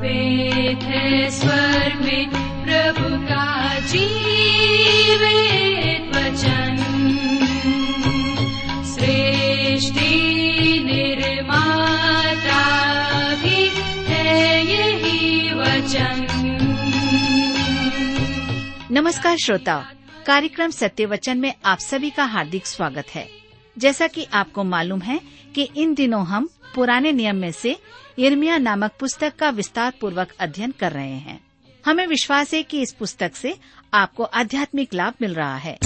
वेद है स्वर्ग में प्रभु का जीवित वचन। सृष्टि निर्माता भी है यही वचन। नमस्कार श्रोताओ, कार्यक्रम सत्य वचन में आप सभी का हार्दिक स्वागत है। जैसा कि आपको मालूम है कि इन दिनों हम पुराने नियम में से इर्मिया नामक पुस्तक का विस्तार पूर्वक अध्ययन कर रहे हैं। हमें विश्वास है कि इस पुस्तक से आपको आध्यात्मिक लाभ मिल रहा है।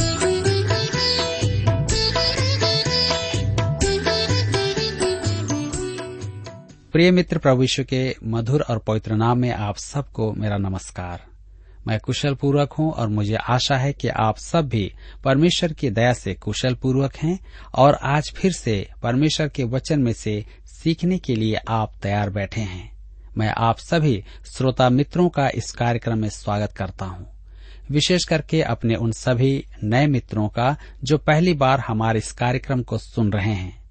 प्रिय मित्र प्रभु के मधुर और पवित्र नाम में आप सबको मेरा नमस्कार। मैं कुशल पूर्वक हूँ और मुझे आशा है कि आप सब भी परमेश्वर की दया से कुशल पूर्वक हैं और आज फिर से परमेश्वर के वचन में से सीखने के लिए आप तैयार बैठे हैं। मैं आप सभी श्रोता मित्रों का इस कार्यक्रम में स्वागत करता हूँ। विशेष करके अपने उन सभी नए मित्रों का जो पहली बार हमारे इस कार्यक्रम को सुन रहे हैं।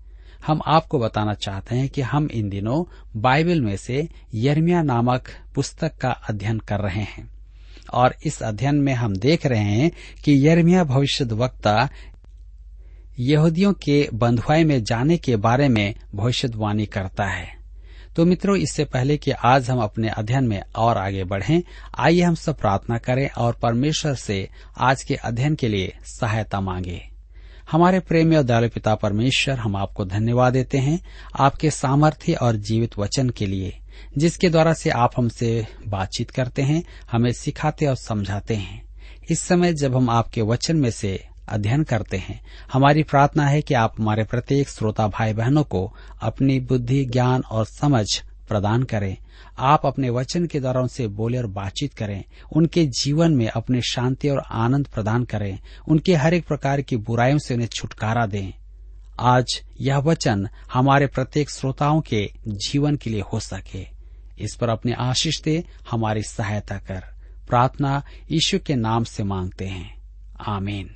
हम आपको बताना चाहते हैं कि हम इन दिनों बाइबल में से यर्मिया नामक पुस्तक का अध्ययन कर रहे हैं। और इस अध्ययन में हम देख रहे हैं कि यर्मिया भविष्य वक्ता यहूदियों के बंधुआई में जाने के बारे में भविष्यवाणी करता है। तो मित्रों, इससे पहले कि आज हम अपने अध्ययन में और आगे बढ़ें, आइए हम सब प्रार्थना करें और परमेश्वर से आज के अध्ययन के लिए सहायता मांगे। हमारे प्रेमी और दयालु पिता परमेश्वर, हम आपको धन्यवाद देते हैं। आपके सामर्थ्य और जीवित वचन के लिए जिसके द्वारा से आप हमसे बातचीत करते हैं, हमें सिखाते और समझाते हैं। इस समय जब हम आपके वचन में से अध्ययन करते हैं, हमारी प्रार्थना है कि आप हमारे प्रत्येक श्रोता भाई बहनों को अपनी बुद्धि, ज्ञान और समझ प्रदान करें। आप अपने वचन के द्वारा उनसे बोले और बातचीत करें। उनके जीवन में अपने शांति और आनंद प्रदान करें। उनके हर एक प्रकार की बुराइयों से उन्हें छुटकारा दें। आज यह वचन हमारे प्रत्येक श्रोताओं के जीवन के लिए हो सके। इस पर अपने आशीष दे, हमारी सहायता कर। प्रार्थना यीशु के नाम से मांगते हैं। आमीन।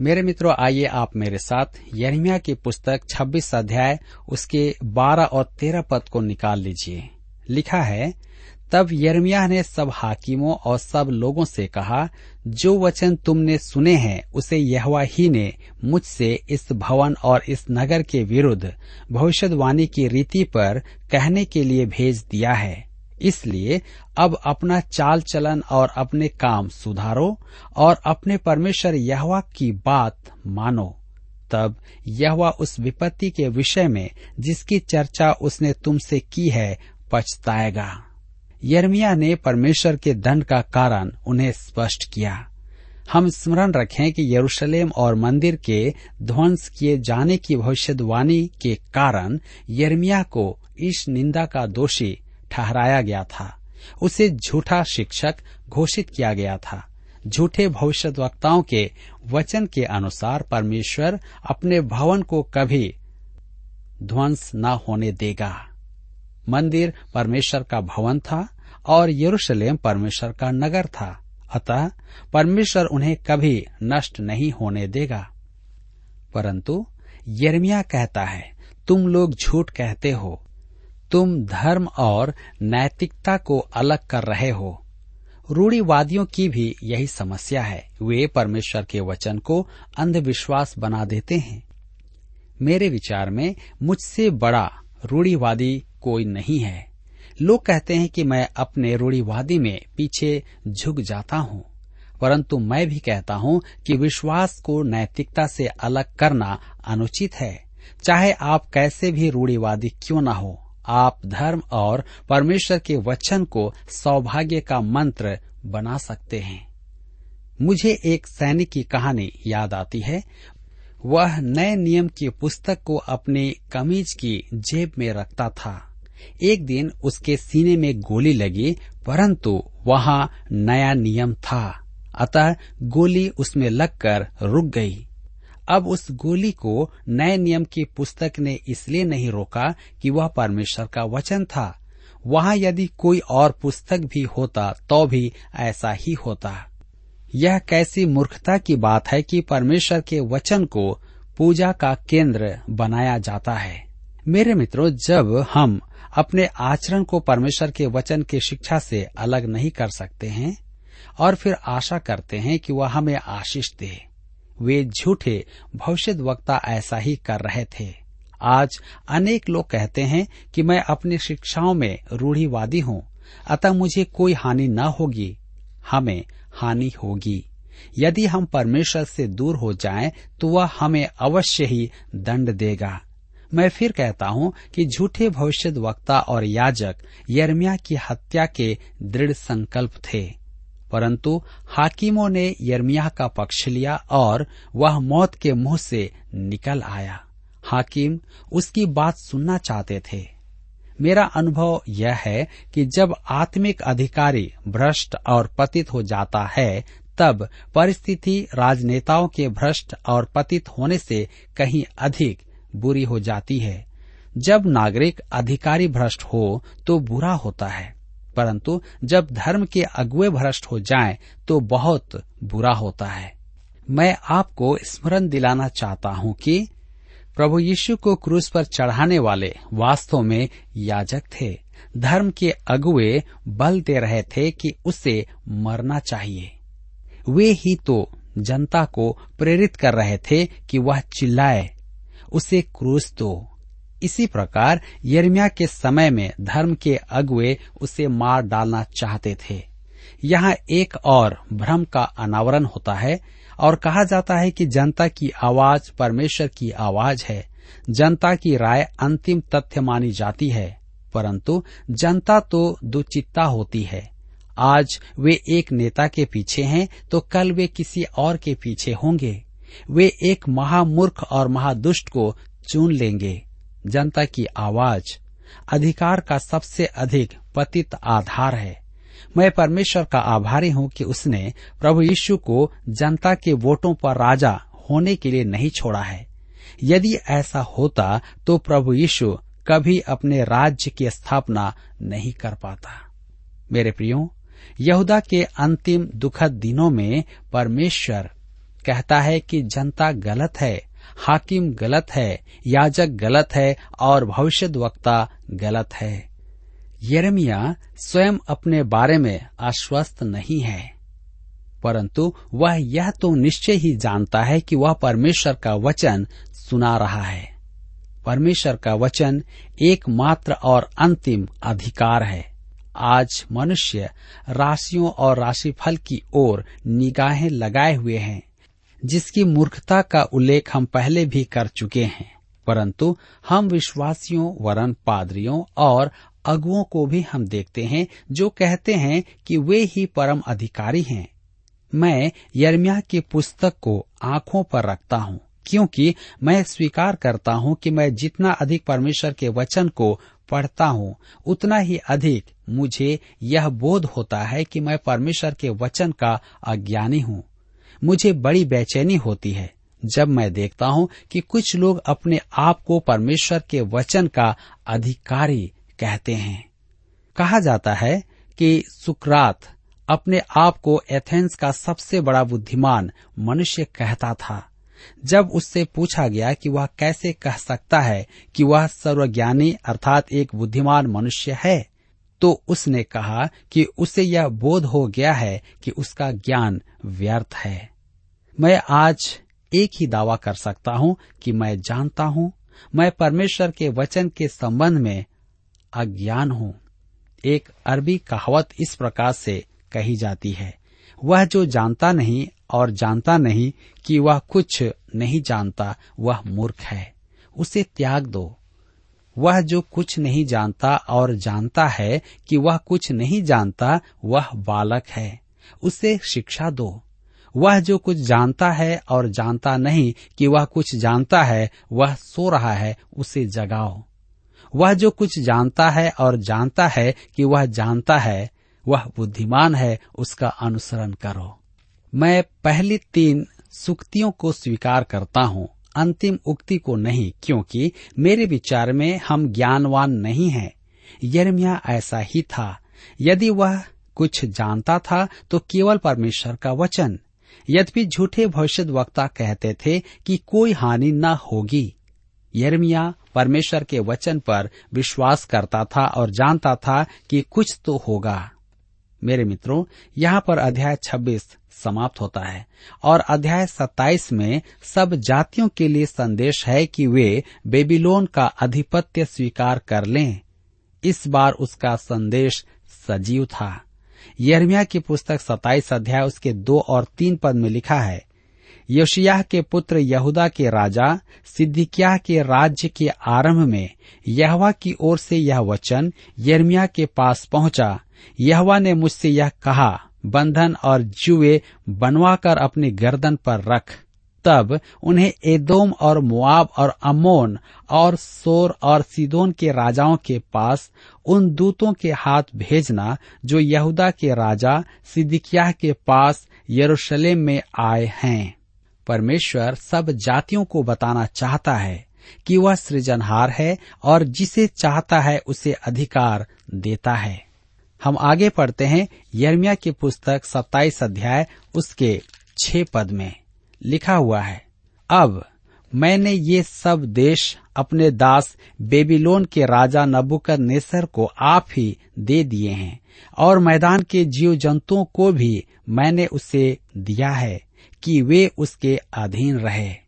मेरे मित्रों, आइए आप मेरे साथ यर्मिया की पुस्तक 26 अध्याय, उसके 12 और 13 पद को निकाल लीजिए। लिखा है तब यर्मिया ने सब हाकिमों और सब लोगों से कहा, जो वचन तुमने सुने हैं, उसे यहवा ही ने मुझसे इस भवन और इस नगर के विरुद्ध भविष्यवाणी की रीति पर कहने के लिए भेज दिया है। इसलिए अब अपना चाल चलन और अपने काम सुधारो और अपने परमेश्वर यहवा की बात मानो। तब यहवा उस विपत्ति के विषय में जिसकी चर्चा उसने तुमसे की है, पछताएगा। यर्मिया ने परमेश्वर के दंड का कारण उन्हें स्पष्ट किया। हम स्मरण रखें कि यरूशलेम और मंदिर के ध्वंस किए जाने की भविष्यवाणी के कारण यर्मिया को इस निंदा का दोषी ठहराया गया था। उसे झूठा शिक्षक घोषित किया गया था। झूठे भविष्यवक्ताओं के वचन के अनुसार परमेश्वर अपने भवन को कभी ध्वंस न होने देगा। मंदिर परमेश्वर का भवन था और यरूशलेम परमेश्वर का नगर था। अतः परमेश्वर उन्हें कभी नष्ट नहीं होने देगा। परंतु यर्मिया कहता है, तुम लोग झूठ कहते हो। तुम धर्म और नैतिकता को अलग कर रहे हो। रूढ़ीवादियों की भी यही समस्या है। वे परमेश्वर के वचन को अंधविश्वास बना देते हैं। मेरे विचार में मुझसे बड़ा रूढ़ीवादी कोई नहीं है। लोग कहते हैं कि मैं अपने रूढ़ीवादी में पीछे झुक जाता हूँ, परंतु मैं भी कहता हूँ कि विश्वास को नैतिकता से अलग करना अनुचित है। चाहे आप कैसे भी रूढ़ीवादी क्यों न हो, आप धर्म और परमेश्वर के वचन को सौभाग्य का मंत्र बना सकते हैं। मुझे एक सैनिक की कहानी याद आती है। वह नए नियम की पुस्तक को अपनी कमीज की जेब में रखता था। एक दिन उसके सीने में गोली लगी, परंतु वहाँ नया नियम था। अतः गोली उसमें लगकर रुक गई। अब उस गोली को नए नियम की पुस्तक ने इसलिए नहीं रोका कि वह परमेश्वर का वचन था। वहाँ यदि कोई और पुस्तक भी होता तो भी ऐसा ही होता। यह कैसी मूर्खता की बात है कि परमेश्वर के वचन को पूजा का केंद्र बनाया जाता है। मेरे मित्रों, जब हम अपने आचरण को परमेश्वर के वचन की शिक्षा से अलग नहीं कर सकते हैं और फिर आशा करते हैं कि वह हमें आशीष दे। वे झूठे भविष्य वक्ता ऐसा ही कर रहे थे। आज अनेक लोग कहते हैं कि मैं अपनी शिक्षाओं में रूढ़ीवादी हूँ, अतः मुझे कोई हानि न होगी, हमें हानि होगी। यदि हम परमेश्वर से दूर हो जाएँ तो वह हमें अवश्य ही दंड देगा। मैं फिर कहता हूँ कि झूठे भविष्य वक्ता और याजक यर्मिया की हत्या के दृढ़ संकल्प थे, परंतु हाकिमों ने यर्मिया का पक्ष लिया और वह मौत के मुँह से निकल आया। हाकिम उसकी बात सुनना चाहते थे। मेरा अनुभव यह है कि जब आत्मिक अधिकारी भ्रष्ट और पतित हो जाता है, तब परिस्थिति राजनेताओं के भ्रष्ट और पतित होने से कहीं अधिक बुरी हो जाती है। जब नागरिक अधिकारी भ्रष्ट हो तो बुरा होता है। परंतु जब धर्म के अगुए भ्रष्ट हो जाएँ तो बहुत बुरा होता है। मैं आपको स्मरण दिलाना चाहता हूँ कि प्रभु यीशु को क्रूस पर चढ़ाने वाले वास्तव में याजक थे। धर्म के अगुए बल दे रहे थे कि उसे मरना चाहिए। वे ही तो जनता को प्रेरित कर रहे थे कि वह चिल्लाए। उसे क्रूस दो। इसी प्रकार यर्मिया के समय में धर्म के अगुए उसे मार डालना चाहते थे। यहाँ एक और भ्रम का अनावरण होता है और कहा जाता है कि जनता की आवाज़ परमेश्वर की आवाज़ है। जनता की राय अंतिम तथ्य मानी जाती है, परंतु जनता तो दुचित्ता होती है। आज वे एक नेता के पीछे हैं तो कल वे किसी और के पीछे होंगे। वे एक महामूर्ख और महादुष्ट को चुन लेंगे। जनता की आवाज़, अधिकार का सबसे अधिक पतित आधार है। मैं परमेश्वर का आभारी हूँ कि उसने प्रभु यीशु को जनता के वोटों पर राजा होने के लिए नहीं छोड़ा है। यदि ऐसा होता तो प्रभु यीशु कभी अपने राज्य की स्थापना नहीं कर पाता। मेरे प्रियो, यहूदा के अंतिम दुखद दिनों में परमेश्वर कहता है कि जनता गलत है, हाकिम गलत है, याजक गलत है और भविष्य वक्ता गलत है। यरमिया स्वयं अपने बारे में आश्वस्त नहीं है। परंतु वह यह तो निश्चय ही जानता है कि वह परमेश्वर का वचन सुना रहा है। परमेश्वर का वचन एकमात्र और अंतिम अधिकार है। आज मनुष्य राशियों और राशिफल की ओर निगाहें लगाए हुए हैं। जिसकी मूर्खता का उल्लेख हम पहले भी कर चुके हैं। परंतु हम विश्वासियों, वरन पादरियों और अगुओं को भी हम देखते हैं, जो कहते हैं कि वे ही परम अधिकारी हैं। मैं यर्मिया की पुस्तक को आँखों पर रखता हूँ, क्योंकि मैं स्वीकार करता हूँ कि मैं जितना अधिक परमेश्वर के वचन को पढ़ता हूँ, उतना ही अधिक मुझे यह बोध होता है कि मैं परमेश्वर के वचन का अज्ञानी हूँ। मुझे बड़ी बेचैनी होती है जब मैं देखता हूँ कि कुछ लोग अपने आप को परमेश्वर के वचन का अधिकारी कहते हैं। कहा जाता है कि सुकरात अपने आप को एथेंस का सबसे बड़ा बुद्धिमान मनुष्य कहता था। जब उससे पूछा गया कि वह कैसे कह सकता है कि वह सर्वज्ञानी अर्थात एक बुद्धिमान मनुष्य है तो उसने कहा कि उसे यह बोध हो गया है कि उसका ज्ञान व्यर्थ है। मैं आज एक ही दावा कर सकता हूँ कि मैं जानता हूँ, मैं परमेश्वर के वचन के संबंध में अज्ञान हूँ। एक अरबी कहावत इस प्रकार से कही जाती है, वह जो जानता नहीं और जानता नहीं कि वह कुछ नहीं जानता, वह मूर्ख है, उसे त्याग दो। वह जो कुछ नहीं जानता और जानता है कि वह कुछ नहीं जानता, वह बालक है। उसे शिक्षा दो। वह जो कुछ जानता है और जानता नहीं कि वह कुछ जानता है, वह सो रहा है, उसे जगाओ। वह जो कुछ जानता है और जानता है कि वह जानता है, वह बुद्धिमान है, उसका अनुसरण करो। मैं पहली तीन सुक्तियों को स्वीकार करता हूँ। अंतिम उक्ति को नहीं, क्योंकि मेरे विचार में हम ज्ञानवान नहीं हैं। यरमिया ऐसा ही था। यदि वह कुछ जानता था तो केवल परमेश्वर का वचन। यद्यपि झूठे भविष्य वक्ता कहते थे कि कोई हानि न होगी। यरमिया परमेश्वर के वचन पर विश्वास करता था और जानता था कि कुछ तो होगा। मेरे मित्रों, यहाँ पर अध्याय 26 समाप्त होता है। और अध्याय 27 में सब जातियों के लिए संदेश है कि वे बेबीलोन का अधिपत्य स्वीकार कर लें। इस बार उसका संदेश सजीव था। यर्मिया की पुस्तक 27 अध्याय उसके दो और तीन पद में लिखा है योशिया के पुत्र यहूदा के राजा सिद्धिकिया के राज्य के आरंभ में यहवा की ओर से यह वचन यर्मिया के पास पहुँचा। यहवा ने मुझसे यह कहा बंधन और जुए बनवाकर अपनी गर्दन पर रख। तब उन्हें एदोम और मुआब और अमोन और सोर और सीदोन के राजाओं के पास उन दूतों के हाथ भेजना, जो यहूदा के राजा सिद्दिकिया के पास यरूशलेम में आए हैं। परमेश्वर सब जातियों को बताना चाहता है कि वह सृजनहार है और जिसे चाहता है उसे अधिकार देता है। हम आगे पढ़ते हैं यर्मिया की पुस्तक सत्ताईस अध्याय, उसके छह पद में। लिखा हुआ है, अब मैंने ये सब देश अपने दास बेबीलोन के राजा नबुकद नेसर को आप ही दे दिए हैं, और मैदान के जीव जंतुओं को भी मैंने उसे दिया है कि वे उसके अधीन रहे।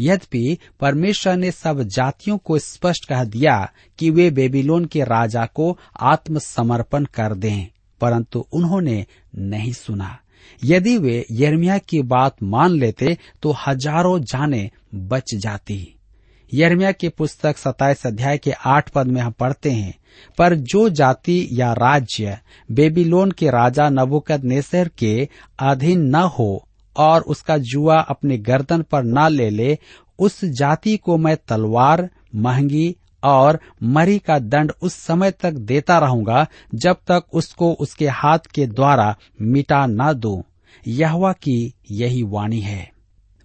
यद्यपि परमेश्वर ने सब जातियों को स्पष्ट कह दिया कि वे बेबीलोन के राजा को आत्मसमर्पण कर दें, परंतु उन्होंने नहीं सुना। यदि वे यर्मिया की बात मान लेते तो हज़ारों जाने बच जाती। यर्मिया की पुस्तक सताइस अध्याय के आठ पद में हम पढ़ते हैं, पर जो जाति या राज्य बेबीलोन के राजा नबुकद नेसर के अधीन न हो और उसका जुआ अपने गर्दन पर न ले ले, उस जाति को मैं तलवार, महँगी और मरी का दंड उस समय तक देता रहूँगा, जब तक उसको उसके हाथ के द्वारा मिटा न दू। यहवा की यही वाणी है।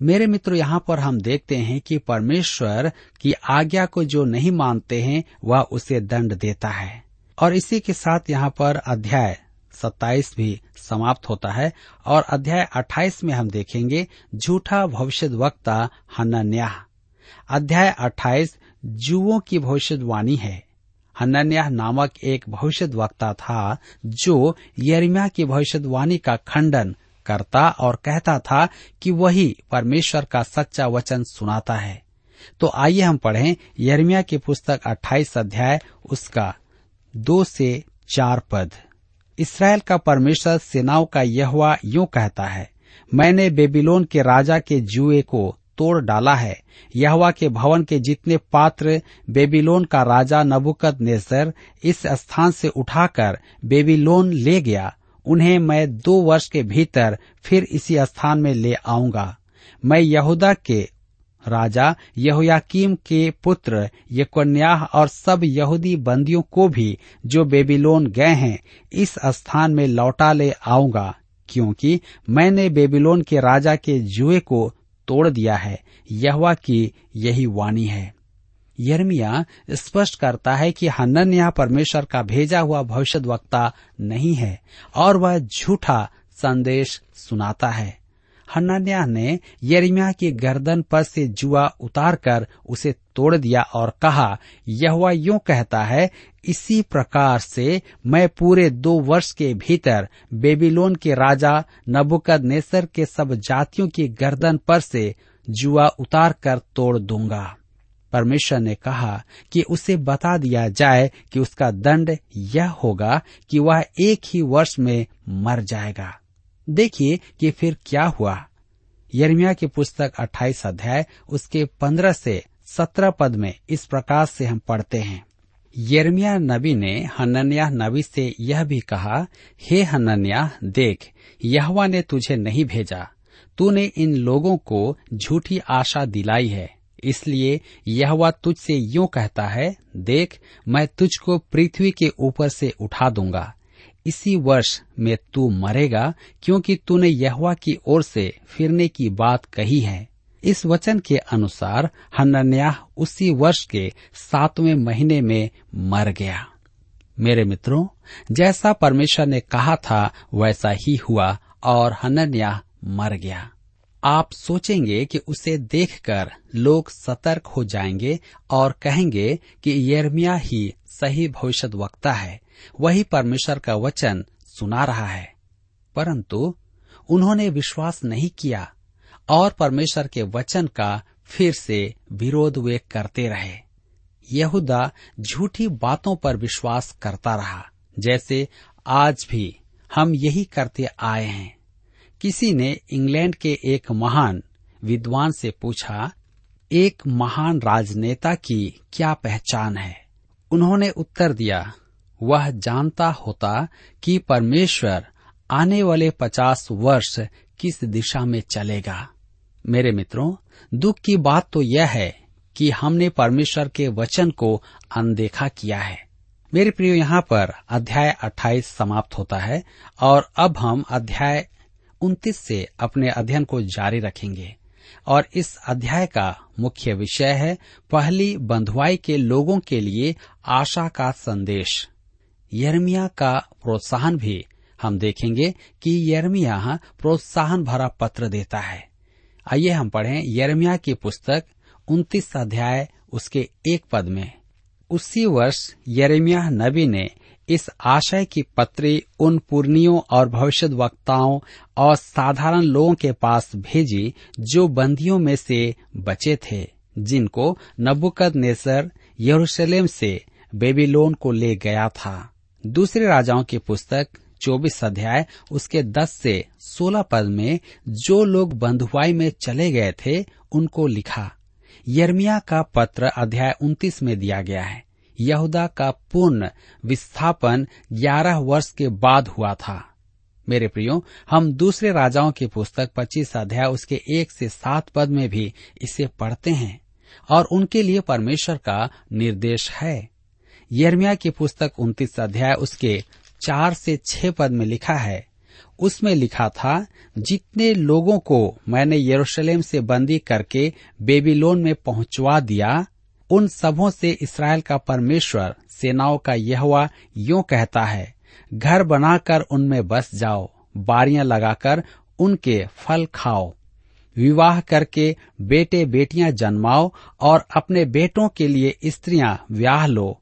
मेरे मित्र, यहाँ पर हम देखते हैं कि परमेश्वर की आज्ञा को जो नहीं मानते हैं, वह उसे दंड देता है। और इसी के साथ यहाँ पर अध्याय सत्ताईस भी समाप्त होता है और अध्याय अट्ठाईस में हम देखेंगे झूठा भविष्य वक्ता हनन्या अध्याय अट्ठाईस, जुओं की भविष्यवाणी है। हनन्या नामक एक भविष्य वक्ता था जो यरिम्या की भविष्यवाणी का खंडन करता और कहता था कि वही परमेश्वर का सच्चा वचन सुनाता है। तो आइए हम पढ़ें यर्मिया की पुस्तक 28 अध्याय, उसका दो से चार पद। इसराइल का परमेश्वर सेनाओं का यहवा यूँ कहता है, मैंने बेबीलोन के राजा के जुए को तोड़ डाला है। यहवा के भवन के जितने पात्र बेबीलोन का राजा नबुकद नेसर इस स्थान से उठाकर बेबीलोन ले गया, उन्हें मैं दो वर्ष के भीतर फिर इसी स्थान में ले आऊँगा। मैं यहूदा के राजा यहोयाकीम के पुत्र यकोन्याह और सब यहूदी बंदियों को भी, जो बेबीलोन गए हैं, इस स्थान में लौटा ले आऊँगा, क्योंकि मैंने बेबीलोन के राजा के जुए को तोड़ दिया है। यहवा की यही वाणी है। यर्मिया स्पष्ट करता है कि हनन्या परमेश्वर का भेजा हुआ भविष्य वक्ता नहीं है, और वह झूठा संदेश सुनाता है। हनन्या ने यरिमिया की गर्दन पर से जुआ उतारकर उसे तोड़ दिया और कहा यह यूँ कहता है, इसी प्रकार से मैं पूरे दो वर्ष के भीतर बेबीलोन के राजा नबुकद नेसर के सब जातियों की गर्दन पर से जुआ उतार कर तोड़ दूँगा। परमेश्वर ने कहा कि उसे बता दिया जाए कि उसका दंड यह होगा कि वह एक ही वर्ष में मर जाएगा। देखिए कि फिर क्या हुआ। यर्मिया की पुस्तक 28 अध्याय, उसके 15 से 17 पद में इस प्रकार से हम पढ़ते हैं। यर्मिया नबी ने हनन्या नबी से यह भी कहा, हे हनन्या देख, यहवा ने तुझे नहीं भेजा। तूने इन लोगों को झूठी आशा दिलाई है। इसलिए यह तुझसे यूँ कहता है, देख, मैं तुझको पृथ्वी के ऊपर से उठा दूँगा। इसी वर्ष में तू मरेगा, क्योंकि तूने यहवा की ओर से फिरने की बात कही है। इस वचन के अनुसार हनन्याह उसी वर्ष के सातवें महीने में मर गया। मेरे मित्रों, जैसा परमेश्वर ने कहा था, वैसा ही हुआ और हनन्याह मर गया। आप सोचेंगे कि उसे देखकर लोग सतर्क हो जाएँगे और कहेंगे कि यर्मिया ही सही भविष्य वक्ता है। वही परमेश्वर का वचन सुना रहा है। परंतु उन्होंने विश्वास नहीं किया और परमेश्वर के वचन का फिर से विरोध वे करते रहे। यहूदा झूठी बातों पर विश्वास करता रहा, जैसे आज भी हम यही करते आए हैं। किसी ने इंग्लैंड के एक महान विद्वान से पूछा, एक महान राजनेता की क्या पहचान है? उन्होंने उत्तर दिया, वह जानता होता कि परमेश्वर आने वाले पचास वर्ष किस दिशा में चलेगा। मेरे मित्रों, दुख की बात तो यह है कि हमने परमेश्वर के वचन को अनदेखा किया है। मेरे प्रियो, यहाँ पर अध्याय 28 समाप्त होता है और अब हम अध्याय 29 से अपने अध्ययन को जारी रखेंगे। और इस अध्याय का मुख्य विषय है पहली बंधुआई के लोगों के लिए आशा का संदेश। यर्मिया का प्रोत्साहन भी हम देखेंगे कि यर्मिया प्रोत्साहन भरा पत्र देता है। आइए हम पढ़ें यर्मिया की पुस्तक उन्तीस अध्याय उसके एक पद में। उसी वर्ष यरेमिया नबी ने इस आशय की पत्री उन पूर्णियों और भविष्य वक्ताओं और साधारण लोगों के पास भेजी, जो बंदियों में से बचे थे, जिनको नबुकद नेसर यरूशलेम से बेबीलोन को ले गया था। दूसरे राजाओं की पुस्तक, चौबीस अध्याय, उसके दस से सोलह पद में, जो लोग बंधुआई में चले गए थे, उनको लिखा। यर्मिया का पत्र अध्याय उन्तीस में दिया गया है। यहूदा का पूर्ण विस्थापन ग्यारह वर्ष के बाद हुआ था। मेरे प्रियो, हम दूसरे राजाओं की पुस्तक पच्चीस अध्याय उसके एक से सात पद में भी इसे पढ़ते हैं और उनके लिए परमेश्वर का निर्देश है। यर्मिया की पुस्तक उन्तीस अध्याय उसके चार से छह पद में लिखा है। उसमें लिखा था, जितने लोगों को मैंने यरूशलेम से बंदी करके बेबीलोन में पहुंचवा दिया उन सबों से इसराइल का परमेश्वर, सेनाओं का यहवा, यूँ कहता है, घर बनाकर उनमें बस जाओ, बारियाँ लगाकर उनके फल खाओ, विवाह करके बेटे बेटियाँ जन्माओ और अपने बेटों के लिए स्त्रियाँ ब्याह लो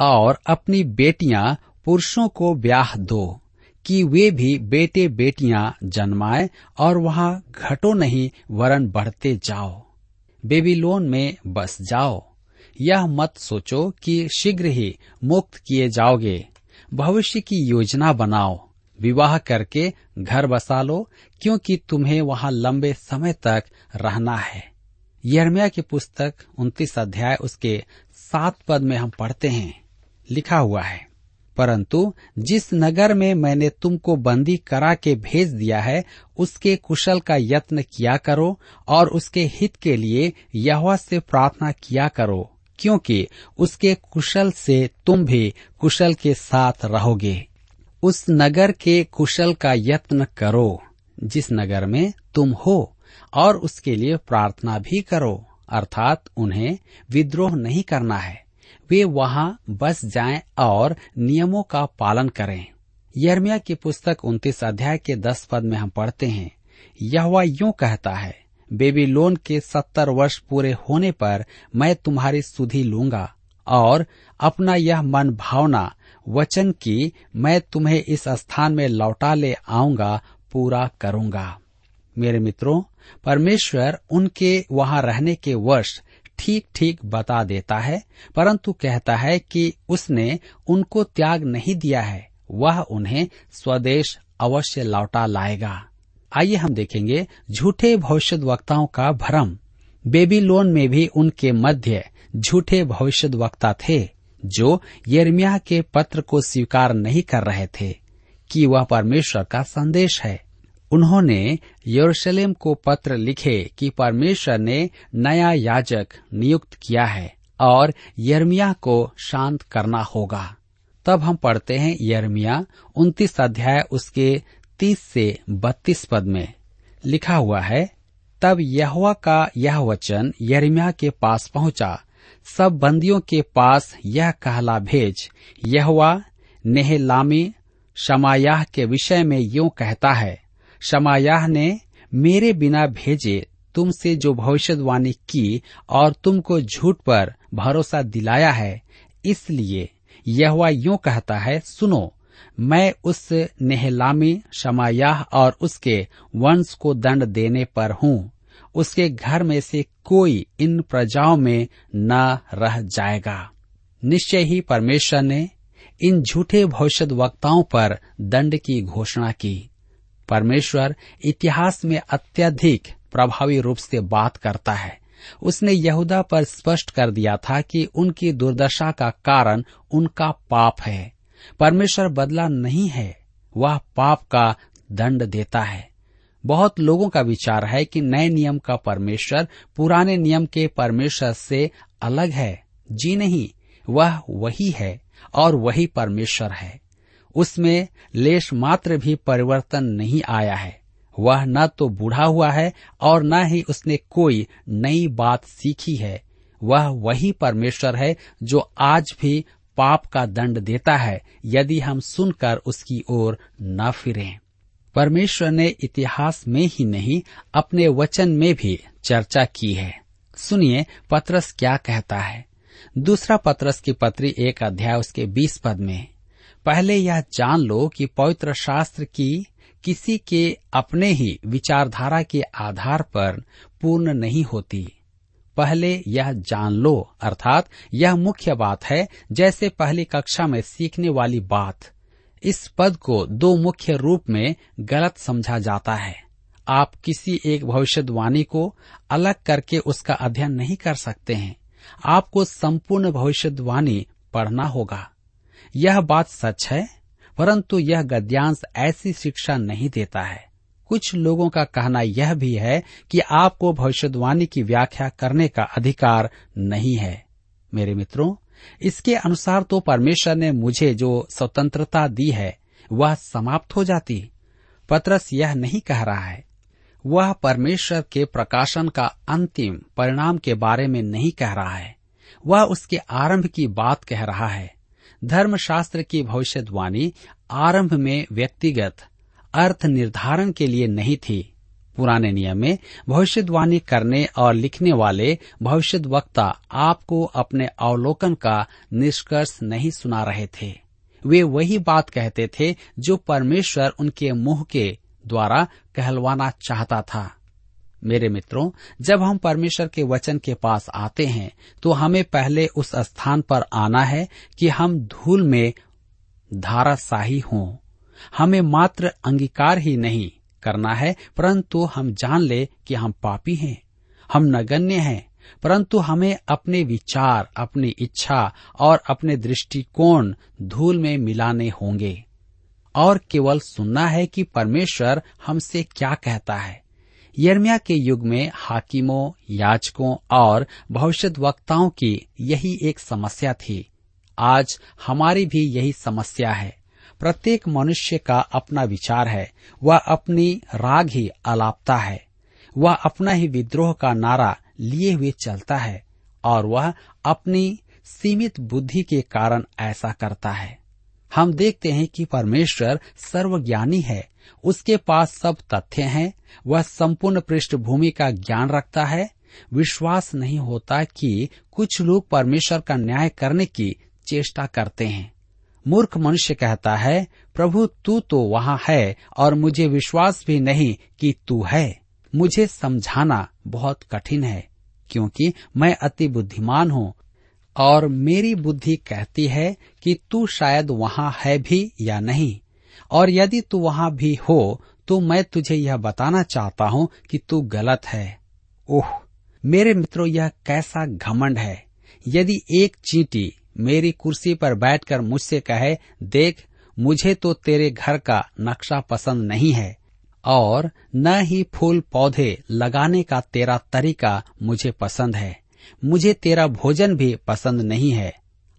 और अपनी बेटियाँ पुरुषों को ब्याह दो, कि वे भी बेटे बेटियाँ जन्माए और वहाँ घटो नहीं, वरन बढ़ते जाओ। बेबीलोन में बस जाओ। यह मत सोचो कि शीघ्र ही मुक्त किए जाओगे। भविष्य की योजना बनाओ। विवाह करके घर बसा लो, क्योंकि तुम्हें वहाँ लंबे समय तक रहना है। यर्मिया की पुस्तक उन्तीस अध्याय उसके सात पद में हम पढ़ते हैं। लिखा हुआ है, परंतु जिस नगर में मैंने तुमको बंदी करा के भेज दिया है, उसके कुशल का यत्न किया करो और उसके हित के लिए यहोवा से प्रार्थना किया करो। क्योंकि उसके कुशल से तुम भी कुशल के साथ रहोगे। उस नगर के कुशल का यत्न करो, जिस नगर में तुम हो, और उसके लिए प्रार्थना भी करो, अर्थात उन्हें विद्रोह नहीं करना है। वे वहाँ बस जाएँ और नियमों का पालन करें। यर्मिया की पुस्तक उन्तीस अध्याय के दस पद में हम पढ़ते हैं। यह यूँ कहता है बेबीलोन के सत्तर वर्ष पूरे होने पर मैं तुम्हारी सुधि लूँगा। और अपना यह मन भावना, वचन की मैं तुम्हें इस स्थान में लौटा ले आऊँगा, पूरा करूँगा। मेरे मित्रों, परमेश्वर उनके वहाँ रहने के वर्ष ठीक ठीक बता देता है, परंतु कहता है कि उसने उनको त्याग नहीं दिया है। वह उन्हें स्वदेश अवश्य लौटा लाएगा। आइए हम देखेंगे झूठे भविष्य वक्ताओं का भ्रम। बेबीलोन में भी उनके मध्य झूठे भविष्य वक्ता थे, जो यर्मिया के पत्र को स्वीकार नहीं कर रहे थे कि वह परमेश्वर का संदेश है। उन्होंने यरूशलेम को पत्र लिखे कि परमेश्वर ने नया याजक नियुक्त किया है और यर्मिया को शांत करना होगा। तब हम पढ़ते हैं यर्मिया उन्तीस अध्याय उसके तीस से बत्तीस पद में लिखा हुआ है, तब यहवा का यह वचन यरमिया के पास पहुँचा। सब बंदियों के पास यह कहला भेज। यहवा नेहलामी शमायाह के विषय में यूँ कहता है, शमायाह ने मेरे बिना भेजे तुमसे जो भविष्यवाणी की और तुमको झूठ पर भरोसा दिलाया है, इसलिए यह यूँ कहता है, सुनो मैं उस नेहलामी, शमायाह और उसके वंश को दंड देने पर हूँ। उसके घर में से कोई इन प्रजाओं में न रह जाएगा। निश्चय ही परमेश्वर ने इन झूठे भविष्य वक्ताओं पर दंड की घोषणा की। परमेश्वर इतिहास में अत्यधिक प्रभावी रूप से बात करता है। उसने यहूदा पर स्पष्ट कर दिया था कि उनकी दुर्दशा का कारण उनका पाप है। परमेश्वर बदला नहीं है, वह पाप का दंड देता है। बहुत लोगों का विचार है कि नए नियम का परमेश्वर पुराने नियम के परमेश्वर से अलग है। जी नहीं, वह वही है और वही परमेश्वर है। उसमें लेश मात्र भी परिवर्तन नहीं आया है। वह न तो बूढ़ा हुआ है और न ही उसने कोई नई बात सीखी है। वह वही परमेश्वर है जो आज भी पाप का दंड देता है, यदि हम सुनकर उसकी ओर न फिरें। परमेश्वर ने इतिहास में ही नहीं, अपने वचन में भी चर्चा की है। सुनिए, पत्रस क्या कहता है। दूसरा पत्रस की पत्री एक अध्याय उसके बीस पद में। पहले यह जान लो कि पवित्र शास्त्र की किसी के अपने ही विचारधारा के आधार पर पूर्ण नहीं होती। पहले यह जान लो, अर्थात यह मुख्य बात है, जैसे पहली कक्षा में सीखने वाली बात। इस पद को दो मुख्य रूप में गलत समझा जाता है। आप किसी एक भविष्यवाणी को अलग करके उसका अध्ययन नहीं कर सकते हैं। आपको संपूर्ण भविष्यवाणी पढ़ना होगा। यह बात सच है, परंतु यह गद्यांश ऐसी शिक्षा नहीं देता है। कुछ लोगों का कहना यह भी है कि आपको भविष्यवाणी की व्याख्या करने का अधिकार नहीं है। मेरे मित्रों, इसके अनुसार तो परमेश्वर ने मुझे जो स्वतंत्रता दी है, वह समाप्त हो जाती। पत्रस यह नहीं कह रहा है। वह परमेश्वर के प्रकाशन का अंतिम परिणाम के बारे में नहीं कह रहा है। वह उसके आरंभ की बात कह रहा है। धर्मशास्त्र की भविष्यवाणी आरंभ में व्यक्तिगत अर्थ निर्धारण के लिए नहीं थी। पुराने नियम में भविष्यवाणी करने और लिखने वाले भविष्य वक्ता आपको अपने अवलोकन का निष्कर्ष नहीं सुना रहे थे। वे वही बात कहते थे जो परमेश्वर उनके मुँह के द्वारा कहलवाना चाहता था। मेरे मित्रों, जब हम परमेश्वर के वचन के पास आते हैं तो हमें पहले उस स्थान पर आना है कि हम धूल में धाराशाही हों। हमें मात्र अंगीकार ही नहीं करना है, परंतु हम जान ले कि हम पापी हैं, हम नगण्य हैं, परंतु हमें अपने विचार, अपनी इच्छा और अपने दृष्टिकोण धूल में मिलाने होंगे। और केवल सुनना है कि परमेश्वर हमसे क्या कहता है। यर्मिया के युग में हाकिमों याचकों और भविष्य वक्ताओं की यही एक समस्या थी। आज हमारी भी यही समस्या है। प्रत्येक मनुष्य का अपना विचार है। वह अपनी राग ही अलापता है। वह अपना ही विद्रोह का नारा लिए हुए चलता है और वह अपनी सीमित बुद्धि के कारण ऐसा करता है। हम देखते हैं कि परमेश्वर सर्वज्ञानी है। उसके पास सब तथ्य हैं। वह संपूर्ण पृष्ठभूमि का ज्ञान रखता है। विश्वास नहीं होता कि कुछ लोग परमेश्वर का न्याय करने की चेष्टा करते हैं। मूर्ख मनुष्य कहता है, प्रभु, तू तो वहाँ है और मुझे विश्वास भी नहीं कि तू है। मुझे समझाना बहुत कठिन है, क्योंकि मैं अति बुद्धिमान हूँ। और मेरी बुद्धि कहती है कि तू शायद वहाँ है भी या नहीं। और यदि तू वहाँ भी हो तो मैं तुझे यह बताना चाहता हूँ कि तू गलत है। ओह, मेरे मित्रों, यह कैसा घमंड है। यदि एक चींटी मेरी कुर्सी पर बैठकर मुझसे कहे, देख, मुझे तो तेरे घर का नक्शा पसंद नहीं है, और न ही फूल पौधे लगाने का तेरा तरीका मुझे पसंद है। मुझे तेरा भोजन भी पसंद नहीं है।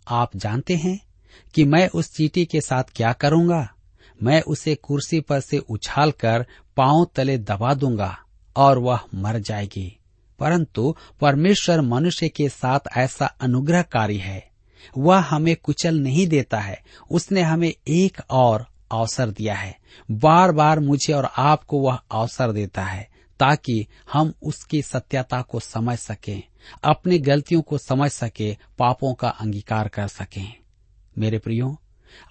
आप जानते हैं कि मैं उस चीटी के साथ क्या करूँगा? मैं उसे कुर्सी पर से उछाल कर पाँव तले दबा दूँगा और वह मर जाएगी। परंतु परमेश्वर मनुष्य के साथ ऐसा अनुग्रहकारी है। वह हमें कुचल नहीं देता है। उसने हमें एक और अवसर दिया है। बार बार मुझे और आपको वह अवसर देता है, ताकि हम उसकी सत्यता को समझ सकें, अपनी गलतियों को समझ सके, पापों का अंगीकार कर सकें। मेरे प्रियो,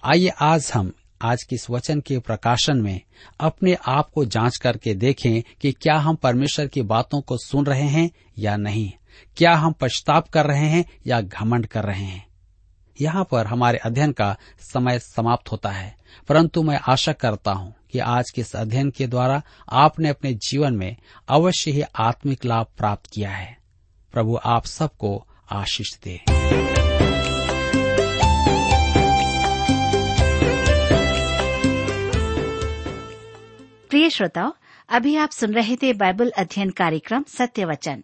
आइए आज हम आज के इस वचन के प्रकाशन में अपने आप को जाँच करके देखें कि क्या हम परमेश्वर की बातों को सुन रहे हैं या नहीं, क्या हम पश्चाताप कर रहे हैं या घमंड कर रहे हैं। यहाँ पर हमारे अध्ययन का समय समाप्त होता है। परंतु मैं आशा करता हूँ कि आज के इस अध्ययन के द्वारा आपने अपने जीवन में अवश्य ही आत्मिक लाभ प्राप्त किया है। प्रभु आप सबको आशीष दे। प्रिय श्रोताओ, अभी आप सुन रहे थे बाइबल अध्ययन कार्यक्रम सत्य वचन।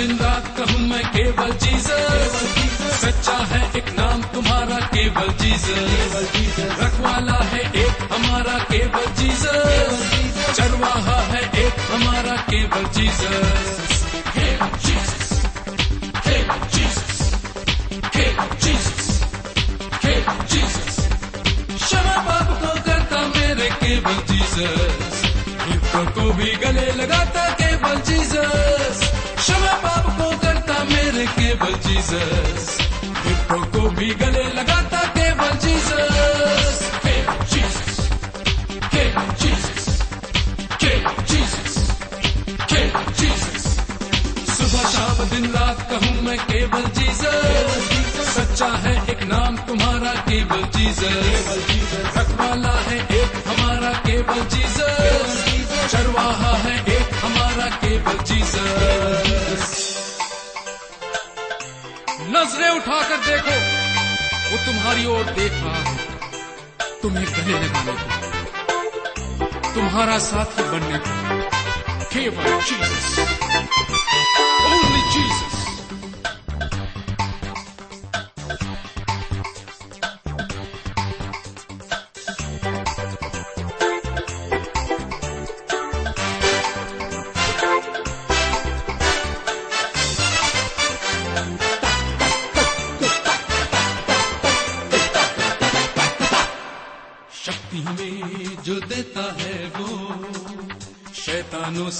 दिन रात कहूँ मैं केवल जीसस सच्चा है एक नाम तुम्हारा केवल जीसस हमारा केवल जीसस केवल जीसस केवल जीसस केवल जीसस केवल जीसस क्षमा पाप को करता मेरे केवल जीसस मित्रों को भी गले लगाता केवल जीसस क्षमा पाप को करता मेरे केवल जीसस मित्रों को भी गले लगाता केवल जीसस केवल जीसस केवल जीसस सुबह शाम, दिन रात कहूँ मैं केवल जीसस सच्चा है एक नाम तुम्हारा केवल जीसस रखवाला है एक हमारा केवल जीसस चरवाहा है एक हमारा केवल जीसस नज़रें उठाकर देखो, वो तुम्हारी ओर देख रहा है। तुम्हें गले लगाने तुम्हारा साथी बनने को। केवल जीसस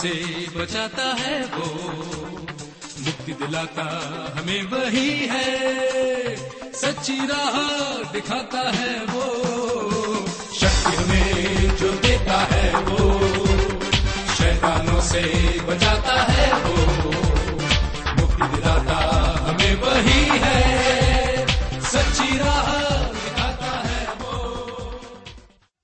से बचाता है वो। मुक्ति दिलाता हमें वही है। सच्ची राह दिखाता है वो। शक्ति हमें जो देता है वो। शैतानों से बचाता है वो। मुक्ति दिलाता